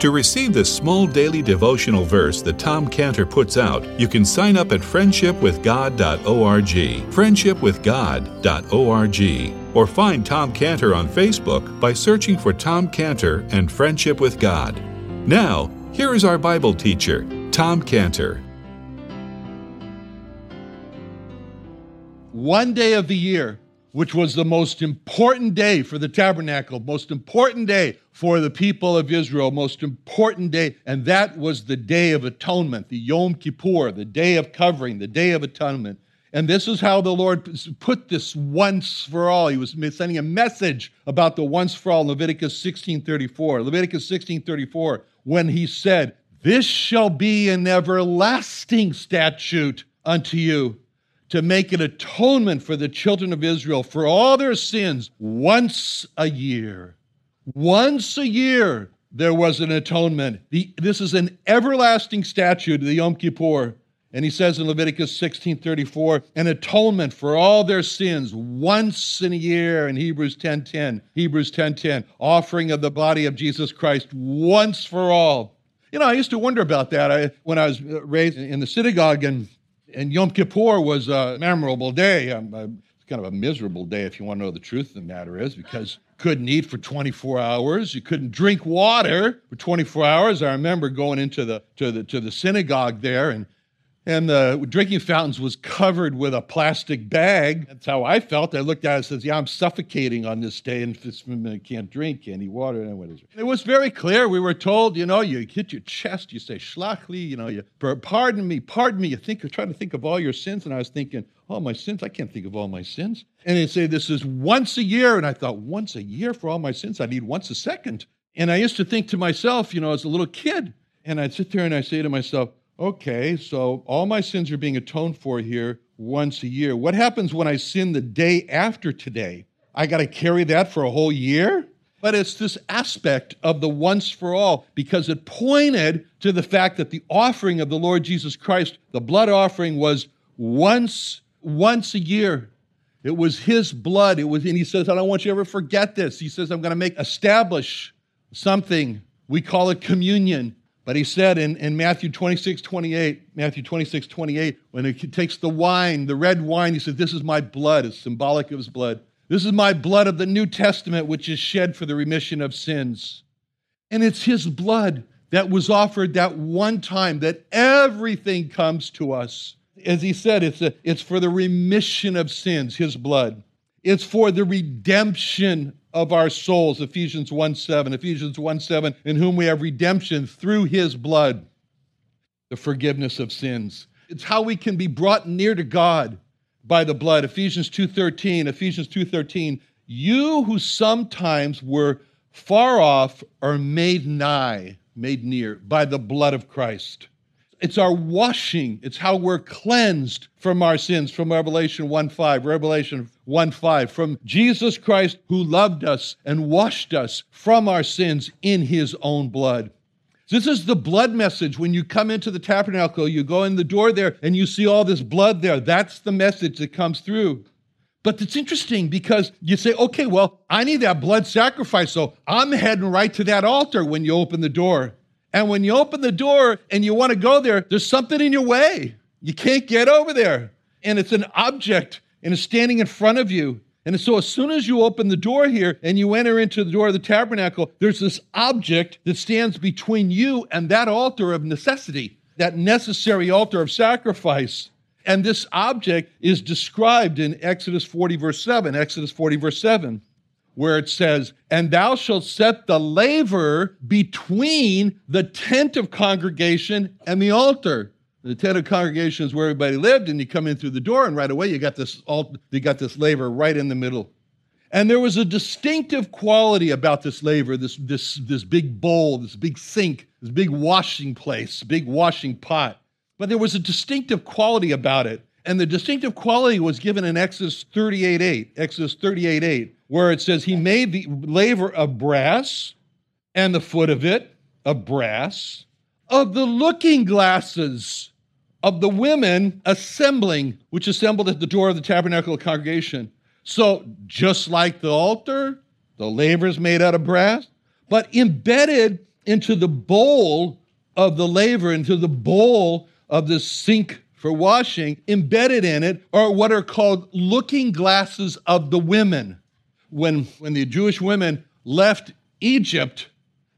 To receive the small daily devotional verse that Tom Cantor puts out, you can sign up at friendshipwithgod.org, friendshipwithgod.org, or find Tom Cantor on Facebook by searching for Tom Cantor and Friendship with God. Now, here is our Bible teacher, Tom Cantor. one day of the year, which was the most important day for the tabernacle, most important day for the people of Israel, most important day, and that was the day of atonement, the Yom Kippur, the day of covering, the day of atonement. And this is how the Lord put this once for all. He was sending a message about the once for all, Leviticus 16:34. Leviticus 16:34, when he said, "This shall be an everlasting statute unto you." To make an atonement for the children of Israel for all their sins once a year. Once a year, there was an atonement. The, this is an everlasting statute, the Yom Kippur. And he says in Leviticus 16:34, an atonement for all their sins once in a year in Hebrews 10:10. Hebrews 10:10, offering of the body of Jesus Christ once for all. You know, I used to wonder about that I, when I was raised in the synagogue and and Yom Kippur was a memorable day. Um, it's kind of a miserable day, if you want to know the truth of the matter is, because couldn't eat for 24 hours. You couldn't drink water for 24 hours. I remember going into the to the to the synagogue there and and the drinking fountains was covered with a plastic bag. That's how I felt. I looked at it and says, "Yeah, I'm suffocating on this day, and I can't drink any water." And what is it? It was very clear. We were told, you know, you hit your chest, you say "Shlachli," you know, you pardon me, pardon me. You think you're trying to think of all your sins, and I was thinking, all my sins. I can't think of all my sins. And they say this is once a year, and I thought, once a year for all my sins, I need once a second. And I used to think to myself, you know, as a little kid, and I'd sit there and I say to myself okay, so all my sins are being atoned for here once a year. What happens when I sin the day after today? I got to carry that for a whole year? But it's this aspect of the once for all because it pointed to the fact that the offering of the Lord Jesus Christ, the blood offering, was once once a year. It was his blood. It was, and he says, I don't want you to ever forget this. He says, I'm going to make establish something. We call it communion. But he said in, in Matthew 26, 28, Matthew 26, 28, when he takes the wine, the red wine, he said, This is my blood. It's symbolic of his blood. This is my blood of the New Testament, which is shed for the remission of sins. And it's his blood that was offered that one time that everything comes to us. As he said, it's, a, it's for the remission of sins, his blood. It's for the redemption of our souls, Ephesians 1 7. Ephesians 1 7, in whom we have redemption through his blood, the forgiveness of sins. It's how we can be brought near to God by the blood. Ephesians 2:13, Ephesians 2:13, you who sometimes were far off are made nigh, made near by the blood of Christ. It's our washing. It's how we're cleansed from our sins from Revelation 1 5. Revelation 1 5. From Jesus Christ who loved us and washed us from our sins in his own blood. This is the blood message. When you come into the tabernacle, you go in the door there and you see all this blood there. That's the message that comes through. But it's interesting because you say, okay, well, I need that blood sacrifice, so I'm heading right to that altar when you open the door. And when you open the door and you want to go there, there's something in your way. You can't get over there. And it's an object and it's standing in front of you. And so, as soon as you open the door here and you enter into the door of the tabernacle, there's this object that stands between you and that altar of necessity, that necessary altar of sacrifice. And this object is described in Exodus 40, verse 7. Exodus 40, verse 7 where it says, And thou shalt set the laver between the tent of congregation and the altar. The tent of congregation is where everybody lived, and you come in through the door, and right away you got this alt- you got this laver right in the middle. And there was a distinctive quality about this laver, this, this, this big bowl, this big sink, this big washing place, big washing pot. But there was a distinctive quality about it. And the distinctive quality was given in Exodus 38 8. Exodus 38 8 where it says he made the laver of brass and the foot of it of brass of the looking glasses of the women assembling which assembled at the door of the tabernacle of congregation. So just like the altar the laver is made out of brass but embedded into the bowl of the laver into the bowl of the sink for washing embedded in it are what are called looking glasses of the women when, when the Jewish women left Egypt,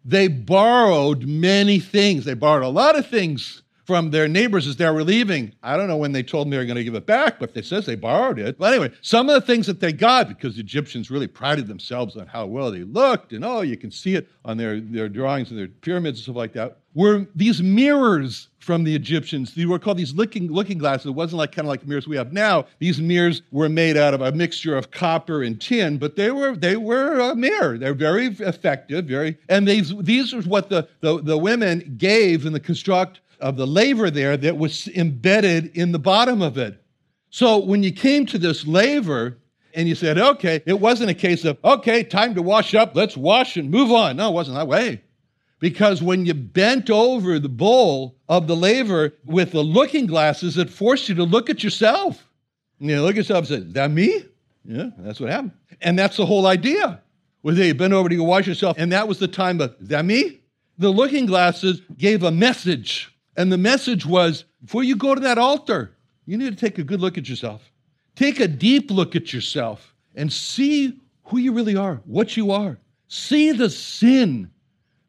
they borrowed many things. They borrowed a lot of things from their neighbors as they were leaving. I don't know when they told them they were going to give it back, but they says they borrowed it. But anyway, some of the things that they got, because the Egyptians really prided themselves on how well they looked, and oh, you can see it on their, their drawings and their pyramids and stuff like that, were these mirrors from the Egyptians. They were called these looking, looking glasses. It wasn't like kind of like mirrors we have now. These mirrors were made out of a mixture of copper and tin, but they were they were a mirror. They're very effective, very and these these are what the, the, the women gave in the construct of the laver there that was embedded in the bottom of it. So when you came to this laver, and you said, okay, it wasn't a case of, okay, time to wash up, let's wash and move on. No, it wasn't that way. Because when you bent over the bowl of the laver with the looking glasses, it forced you to look at yourself. And you look at yourself and say, that me? Yeah, that's what happened. And that's the whole idea. Was you bent over to go wash yourself, and that was the time of, that me? The looking glasses gave a message. And the message was before you go to that altar, you need to take a good look at yourself. Take a deep look at yourself and see who you really are, what you are. See the sin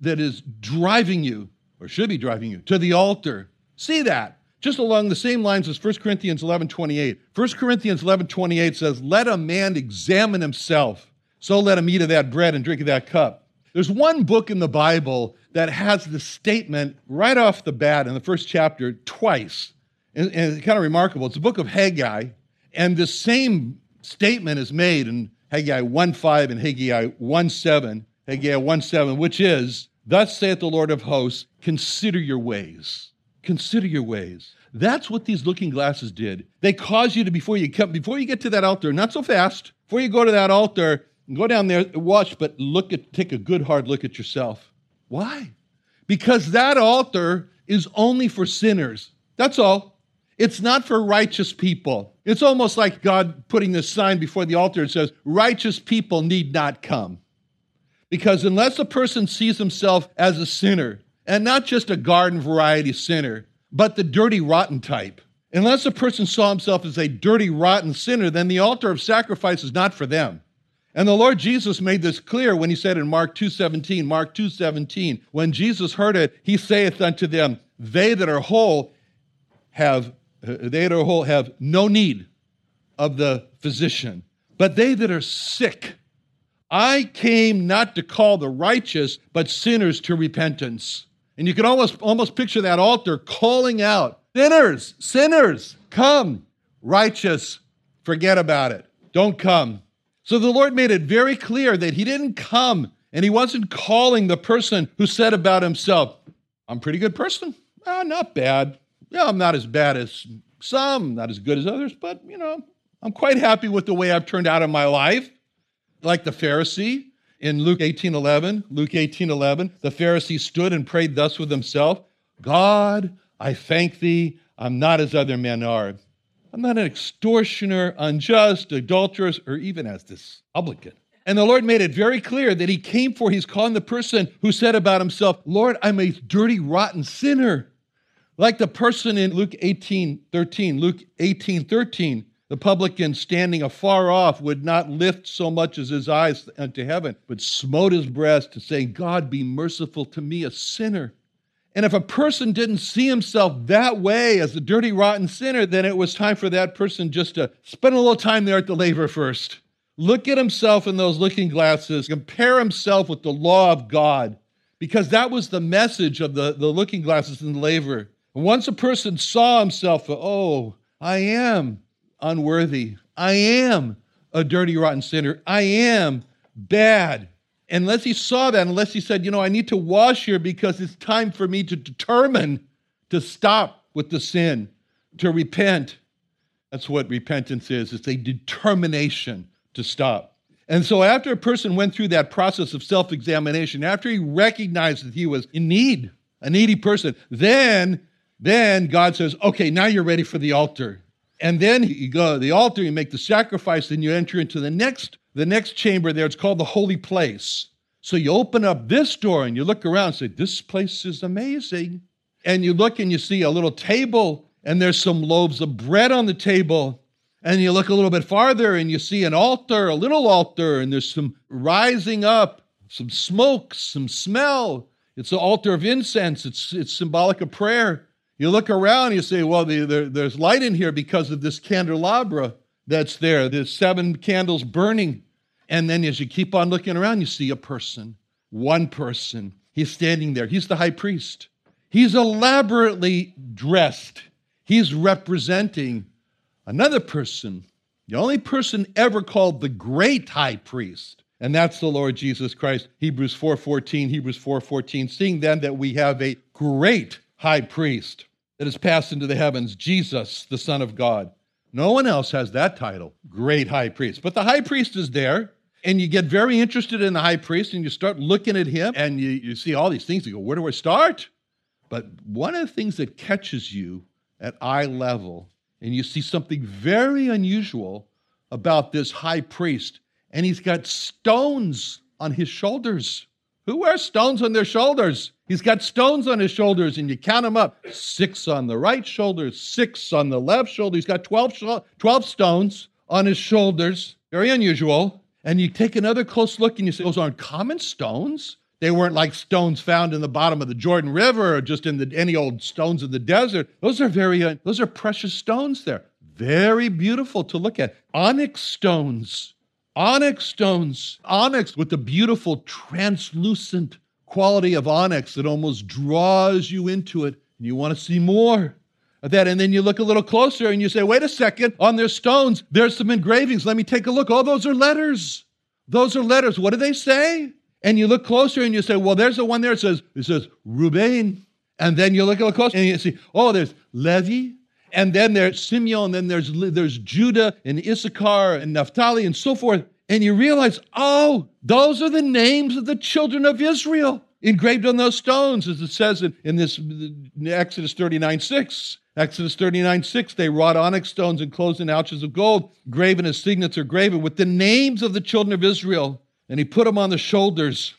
that is driving you, or should be driving you, to the altar. See that. Just along the same lines as 1 Corinthians 11 28. 1 Corinthians 11 28 says, Let a man examine himself, so let him eat of that bread and drink of that cup. There's one book in the Bible that has the statement right off the bat in the first chapter twice. And, and it's kind of remarkable. It's the book of Haggai, and the same statement is made in Haggai 1 5 and Haggai 1 7, Haggai 1 7, which is, Thus saith the Lord of hosts, consider your ways. Consider your ways. That's what these looking glasses did. They cause you to, before you come, before you get to that altar, not so fast, before you go to that altar, go down there, watch, but look at, take a good hard look at yourself. Why? Because that altar is only for sinners. That's all. It's not for righteous people. It's almost like God putting this sign before the altar and says, righteous people need not come. Because unless a person sees himself as a sinner, and not just a garden variety sinner, but the dirty, rotten type, unless a person saw himself as a dirty, rotten sinner, then the altar of sacrifice is not for them. And the Lord Jesus made this clear when he said in Mark 2:17, Mark 2:17, when Jesus heard it, he saith unto them, they that are whole have uh, they that are whole have no need of the physician, but they that are sick I came not to call the righteous, but sinners to repentance. And you can almost, almost picture that altar calling out, Sinners, sinners, come. Righteous, forget about it. Don't come. So the Lord made it very clear that He didn't come and He wasn't calling the person who said about himself, I'm a pretty good person. Oh, not bad. Yeah, I'm not as bad as some, not as good as others, but, you know, I'm quite happy with the way I've turned out in my life like the Pharisee in Luke 18 11. Luke 18 11, the Pharisee stood and prayed thus with himself God, I thank thee, I'm not as other men are. I'm not an extortioner, unjust, adulterous, or even as this publican. And the Lord made it very clear that He came for, He's calling the person who said about himself, Lord, I'm a dirty, rotten sinner. Like the person in Luke 18 13. Luke 18 13. The publican standing afar off would not lift so much as his eyes unto heaven, but smote his breast, saying, God be merciful to me, a sinner. And if a person didn't see himself that way as a dirty, rotten sinner, then it was time for that person just to spend a little time there at the laver first. Look at himself in those looking glasses, compare himself with the law of God, because that was the message of the, the looking glasses in the laver. And once a person saw himself, oh, I am unworthy. I am a dirty, rotten sinner. I am bad. Unless he saw that, unless he said, you know, I need to wash here because it's time for me to determine to stop with the sin, to repent. That's what repentance is it's a determination to stop. And so, after a person went through that process of self examination, after he recognized that he was in need, a needy person, then, then God says, okay, now you're ready for the altar. And then you go to the altar, you make the sacrifice, then you enter into the next, the next chamber there. It's called the holy place. So you open up this door and you look around and say, This place is amazing. And you look and you see a little table, and there's some loaves of bread on the table. And you look a little bit farther and you see an altar, a little altar, and there's some rising up, some smoke, some smell. It's an altar of incense, it's, it's symbolic of prayer. You look around, you say, well, the, the, there's light in here because of this candelabra that's there. There's seven candles burning. And then as you keep on looking around, you see a person, one person. He's standing there. He's the high priest. He's elaborately dressed. He's representing another person, the only person ever called the great high priest. And that's the Lord Jesus Christ. Hebrews 4:14, Hebrews 4:14, seeing then that we have a great high priest that has passed into the heavens, Jesus, the Son of God. No one else has that title, great high priest. But the high priest is there, and you get very interested in the high priest, and you start looking at him, and you, you see all these things. You go, where do I start? But one of the things that catches you at eye level, and you see something very unusual about this high priest, and he's got stones on his shoulders. Who wears stones on their shoulders? He's got stones on his shoulders, and you count them up six on the right shoulder, six on the left shoulder. He's got 12, 12 stones on his shoulders. Very unusual. And you take another close look and you say, Those aren't common stones. They weren't like stones found in the bottom of the Jordan River or just in the, any old stones of the desert. Those are very, uh, those are precious stones there. Very beautiful to look at. Onyx stones onyx stones, onyx with the beautiful translucent quality of onyx that almost draws you into it, and you want to see more of that. And then you look a little closer and you say, wait a second, on their stones, there's some engravings. Let me take a look. Oh, those are letters. Those are letters. What do they say? And you look closer and you say, well, there's the one there. It says, it says Reuben. And then you look a little closer and you see, oh, there's Levi and then there's Simeon, and then there's, there's Judah and Issachar and Naphtali and so forth. And you realize, oh, those are the names of the children of Israel engraved on those stones, as it says in, in this in Exodus 39 6. Exodus 39 6, they wrought onyx stones enclosed in ouches of gold, graven as signature graven with the names of the children of Israel. And he put them on the shoulders.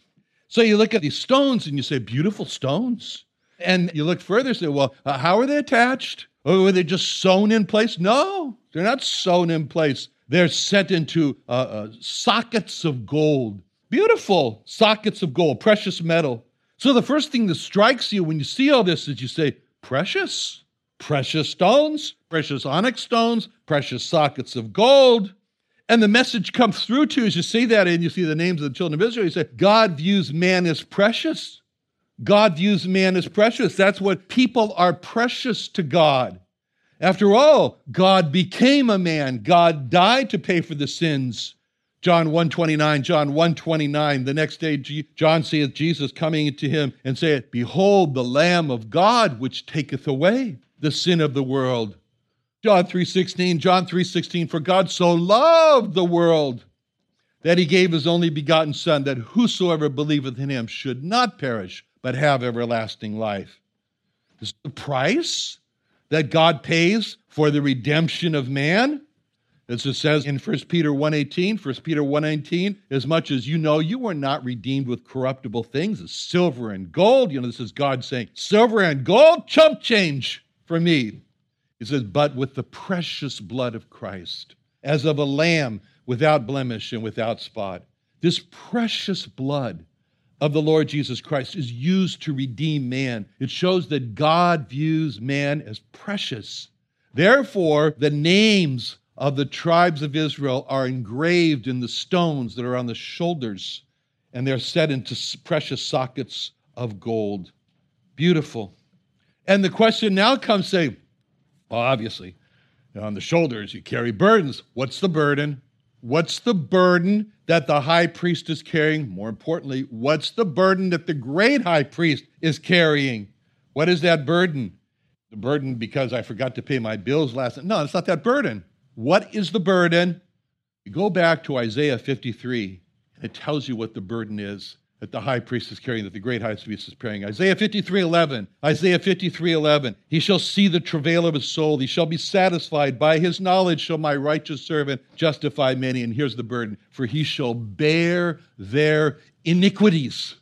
So you look at these stones and you say, beautiful stones. And you look further and say, well, uh, how are they attached? Or were they just sewn in place? No, they're not sewn in place. They're set into uh, uh, sockets of gold. Beautiful sockets of gold, precious metal. So the first thing that strikes you when you see all this is you say, precious, precious stones, precious onyx stones, precious sockets of gold. And the message comes through to you as you see that and you see the names of the children of Israel. You say, God views man as precious. God views man as precious. That's what people are precious to God. After all, God became a man. God died to pay for the sins. John 129, John 129. The next day, John seeth Jesus coming to him and saith, Behold, the Lamb of God, which taketh away the sin of the world. John 3:16, John 3:16, for God so loved the world that he gave his only begotten Son, that whosoever believeth in him should not perish, but have everlasting life. This is the price that God pays for the redemption of man. As it says in 1 Peter 1.18, 1 Peter 1.19, as much as you know you were not redeemed with corruptible things, as silver and gold. You know, this is God saying, silver and gold, chump change for me. He says, but with the precious blood of Christ, as of a lamb without blemish and without spot. This precious blood of the Lord Jesus Christ is used to redeem man. It shows that God views man as precious. Therefore, the names of the tribes of Israel are engraved in the stones that are on the shoulders, and they're set into precious sockets of gold. Beautiful. And the question now comes say, well, obviously, on the shoulders you carry burdens. What's the burden? What's the burden that the high priest is carrying? More importantly, what's the burden that the great high priest is carrying? What is that burden? The burden because I forgot to pay my bills last night. No, it's not that burden. What is the burden? You go back to Isaiah 53, and it tells you what the burden is that the high priest is carrying, that the great high priest is praying. Isaiah 53 11. Isaiah 53 11. He shall see the travail of his soul. He shall be satisfied. By his knowledge shall my righteous servant justify many. And here's the burden for he shall bear their iniquities.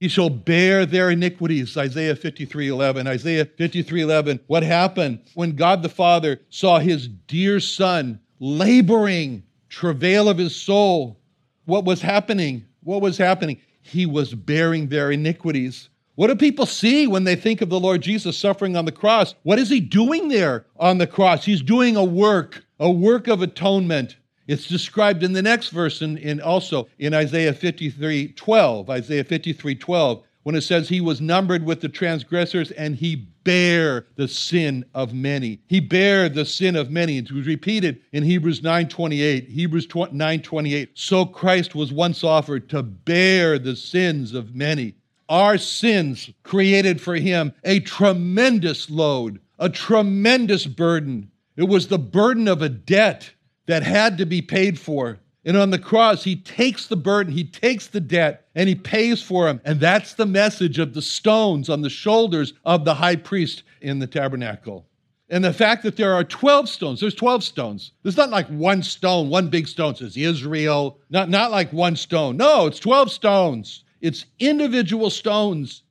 He shall bear their iniquities. Isaiah 53 11. Isaiah 53 11. What happened when God the Father saw his dear son laboring, travail of his soul? What was happening? What was happening? He was bearing their iniquities. What do people see when they think of the Lord Jesus suffering on the cross? What is he doing there on the cross? He's doing a work, a work of atonement. It's described in the next verse and also in Isaiah 53 12. Isaiah 53 12 when it says he was numbered with the transgressors and he bare the sin of many. He bare the sin of many. It was repeated in Hebrews 9:28. Hebrews 9:28. So Christ was once offered to bear the sins of many. Our sins created for him a tremendous load, a tremendous burden. It was the burden of a debt that had to be paid for. And on the cross, he takes the burden, he takes the debt, and he pays for them. And that's the message of the stones on the shoulders of the high priest in the tabernacle. And the fact that there are 12 stones, there's 12 stones. There's not like one stone, one big stone says Israel, not, not like one stone. No, it's 12 stones. It's individual stones.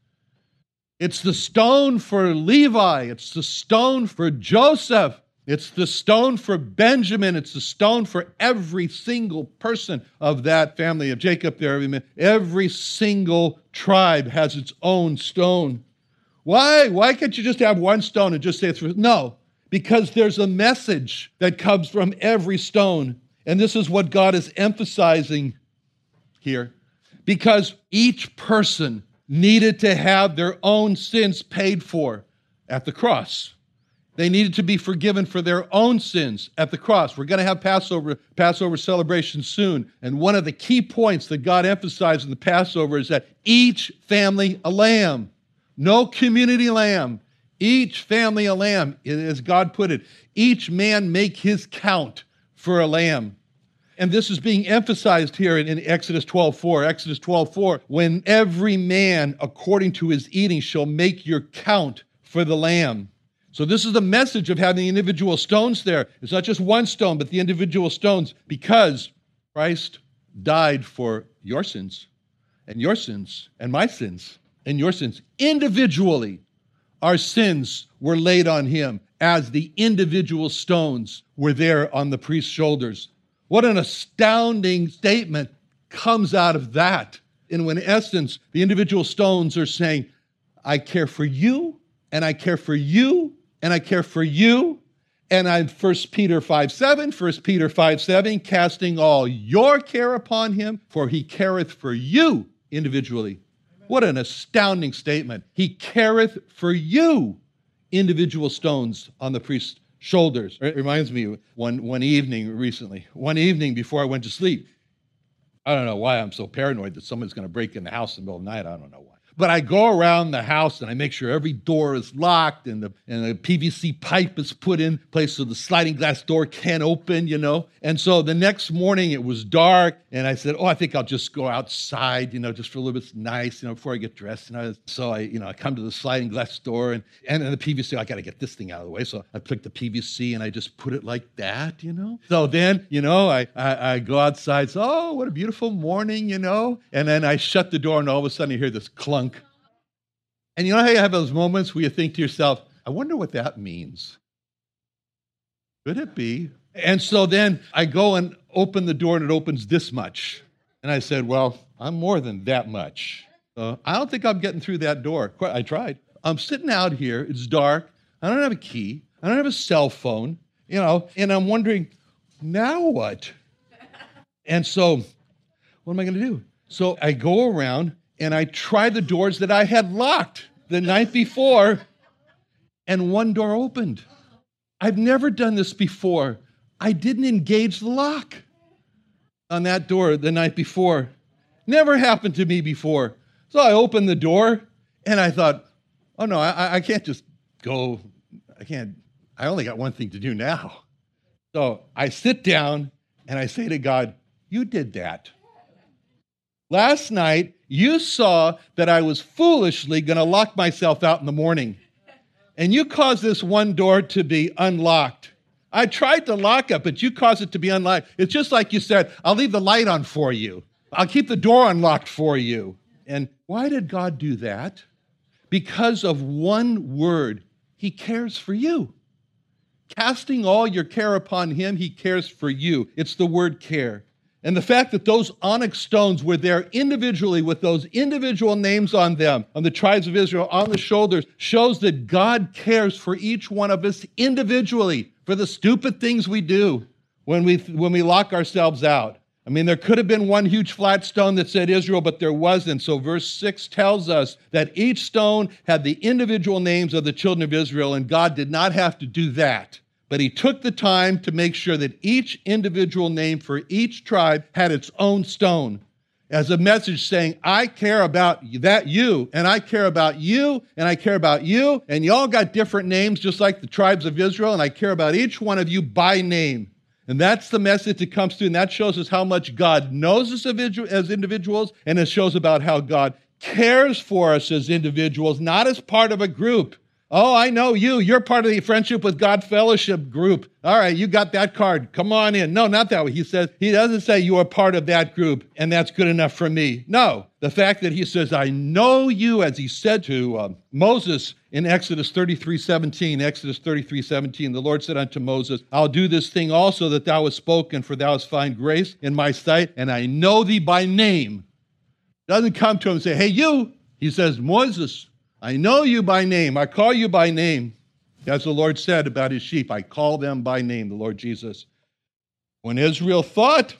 It's the stone for Levi, it's the stone for Joseph, it's the stone for Benjamin. It's the stone for every single person of that family of Jacob there. Every single tribe has its own stone. Why? Why can't you just have one stone and just say it's for? No, because there's a message that comes from every stone. And this is what God is emphasizing here. Because each person needed to have their own sins paid for at the cross. They needed to be forgiven for their own sins at the cross. We're going to have Passover, Passover celebration soon. And one of the key points that God emphasized in the Passover is that each family a lamb, no community lamb, each family a lamb, as God put it. Each man make his count for a lamb. And this is being emphasized here in, in Exodus 12 4. Exodus 12 4, when every man according to his eating shall make your count for the lamb. So, this is the message of having the individual stones there. It's not just one stone, but the individual stones, because Christ died for your sins and your sins and my sins and your sins. Individually, our sins were laid on him as the individual stones were there on the priest's shoulders. What an astounding statement comes out of that. And in essence, the individual stones are saying, I care for you, and I care for you, and I care for you. And I'm 1 Peter 5 7, 1 Peter 5 7, casting all your care upon him, for he careth for you individually. What an astounding statement. He careth for you individual stones on the priest's shoulders. It reminds me one, one evening recently, one evening before I went to sleep. I don't know why I'm so paranoid that someone's going to break in the house in the middle of the night. I don't know why. But I go around the house and I make sure every door is locked and the, and the PVC pipe is put in place so the sliding glass door can't open, you know. And so the next morning it was dark and I said, Oh, I think I'll just go outside, you know, just for a little bit nice, you know, before I get dressed. And I, so I, you know, I come to the sliding glass door and, and, and the PVC, oh, I got to get this thing out of the way. So I pick the PVC and I just put it like that, you know. So then, you know, I, I, I go outside, so, oh, what a beautiful morning, you know. And then I shut the door and all of a sudden you hear this clunk. And you know how you have those moments where you think to yourself, I wonder what that means. Could it be? And so then I go and open the door and it opens this much. And I said, Well, I'm more than that much. Uh, I don't think I'm getting through that door. I tried. I'm sitting out here. It's dark. I don't have a key. I don't have a cell phone, you know, and I'm wondering, now what? And so, what am I going to do? So I go around and I try the doors that I had locked the night before, and one door opened. I've never done this before. I didn't engage the lock on that door the night before. Never happened to me before. So I opened the door and I thought, oh no, I, I can't just go. I can't, I only got one thing to do now. So I sit down and I say to God, You did that. Last night, you saw that I was foolishly going to lock myself out in the morning. And you caused this one door to be unlocked. I tried to lock it, but you caused it to be unlocked. It's just like you said, I'll leave the light on for you. I'll keep the door unlocked for you. And why did God do that? Because of one word, He cares for you. Casting all your care upon Him, He cares for you. It's the word care. And the fact that those onyx stones were there individually with those individual names on them, on the tribes of Israel, on the shoulders, shows that God cares for each one of us individually for the stupid things we do when we, when we lock ourselves out. I mean, there could have been one huge flat stone that said Israel, but there wasn't. So, verse 6 tells us that each stone had the individual names of the children of Israel, and God did not have to do that. But He took the time to make sure that each individual name for each tribe had its own stone as a message saying, I care about that you, and I care about you, and I care about you, and y'all got different names just like the tribes of Israel, and I care about each one of you by name. And that's the message that comes through, and that shows us how much God knows us as individuals, and it shows about how God cares for us as individuals, not as part of a group. Oh, I know you. You're part of the Friendship with God Fellowship group. All right, you got that card. Come on in. No, not that way. He says, he doesn't say you are part of that group and that's good enough for me. No, the fact that he says, I know you, as he said to uh, Moses in Exodus 33 17, Exodus 33 17, the Lord said unto Moses, I'll do this thing also that thou hast spoken, for thou hast found grace in my sight, and I know thee by name. Doesn't come to him and say, Hey, you. He says, Moses, I know you by name. I call you by name. As the Lord said about his sheep, I call them by name, the Lord Jesus. When Israel thought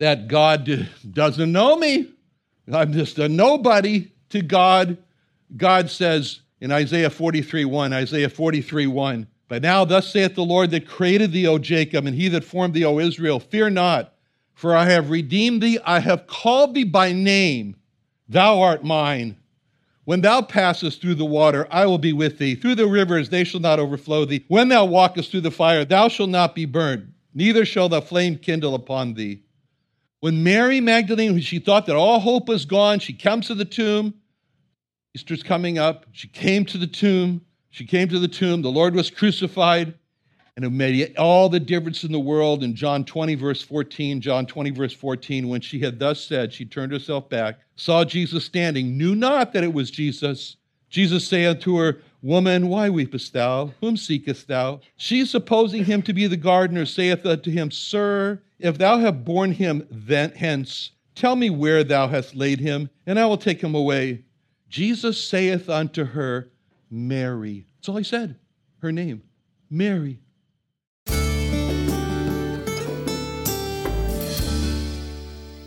that God doesn't know me, I'm just a nobody to God, God says in Isaiah 43 1, Isaiah 43 1, But now thus saith the Lord that created thee, O Jacob, and he that formed thee, O Israel, fear not, for I have redeemed thee, I have called thee by name, thou art mine. When thou passest through the water, I will be with thee. Through the rivers, they shall not overflow thee. When thou walkest through the fire, thou shalt not be burned, neither shall the flame kindle upon thee. When Mary Magdalene, when she thought that all hope was gone, she comes to the tomb. Easter's coming up. She came to the tomb. She came to the tomb. The Lord was crucified. And it made all the difference in the world. In John 20, verse 14, John 20, verse 14, when she had thus said, she turned herself back, saw Jesus standing, knew not that it was Jesus. Jesus saith unto her, Woman, why weepest thou? Whom seekest thou? She, supposing him to be the gardener, saith unto him, Sir, if thou have borne him then hence, tell me where thou hast laid him, and I will take him away. Jesus saith unto her, Mary. That's all he said. Her name, Mary.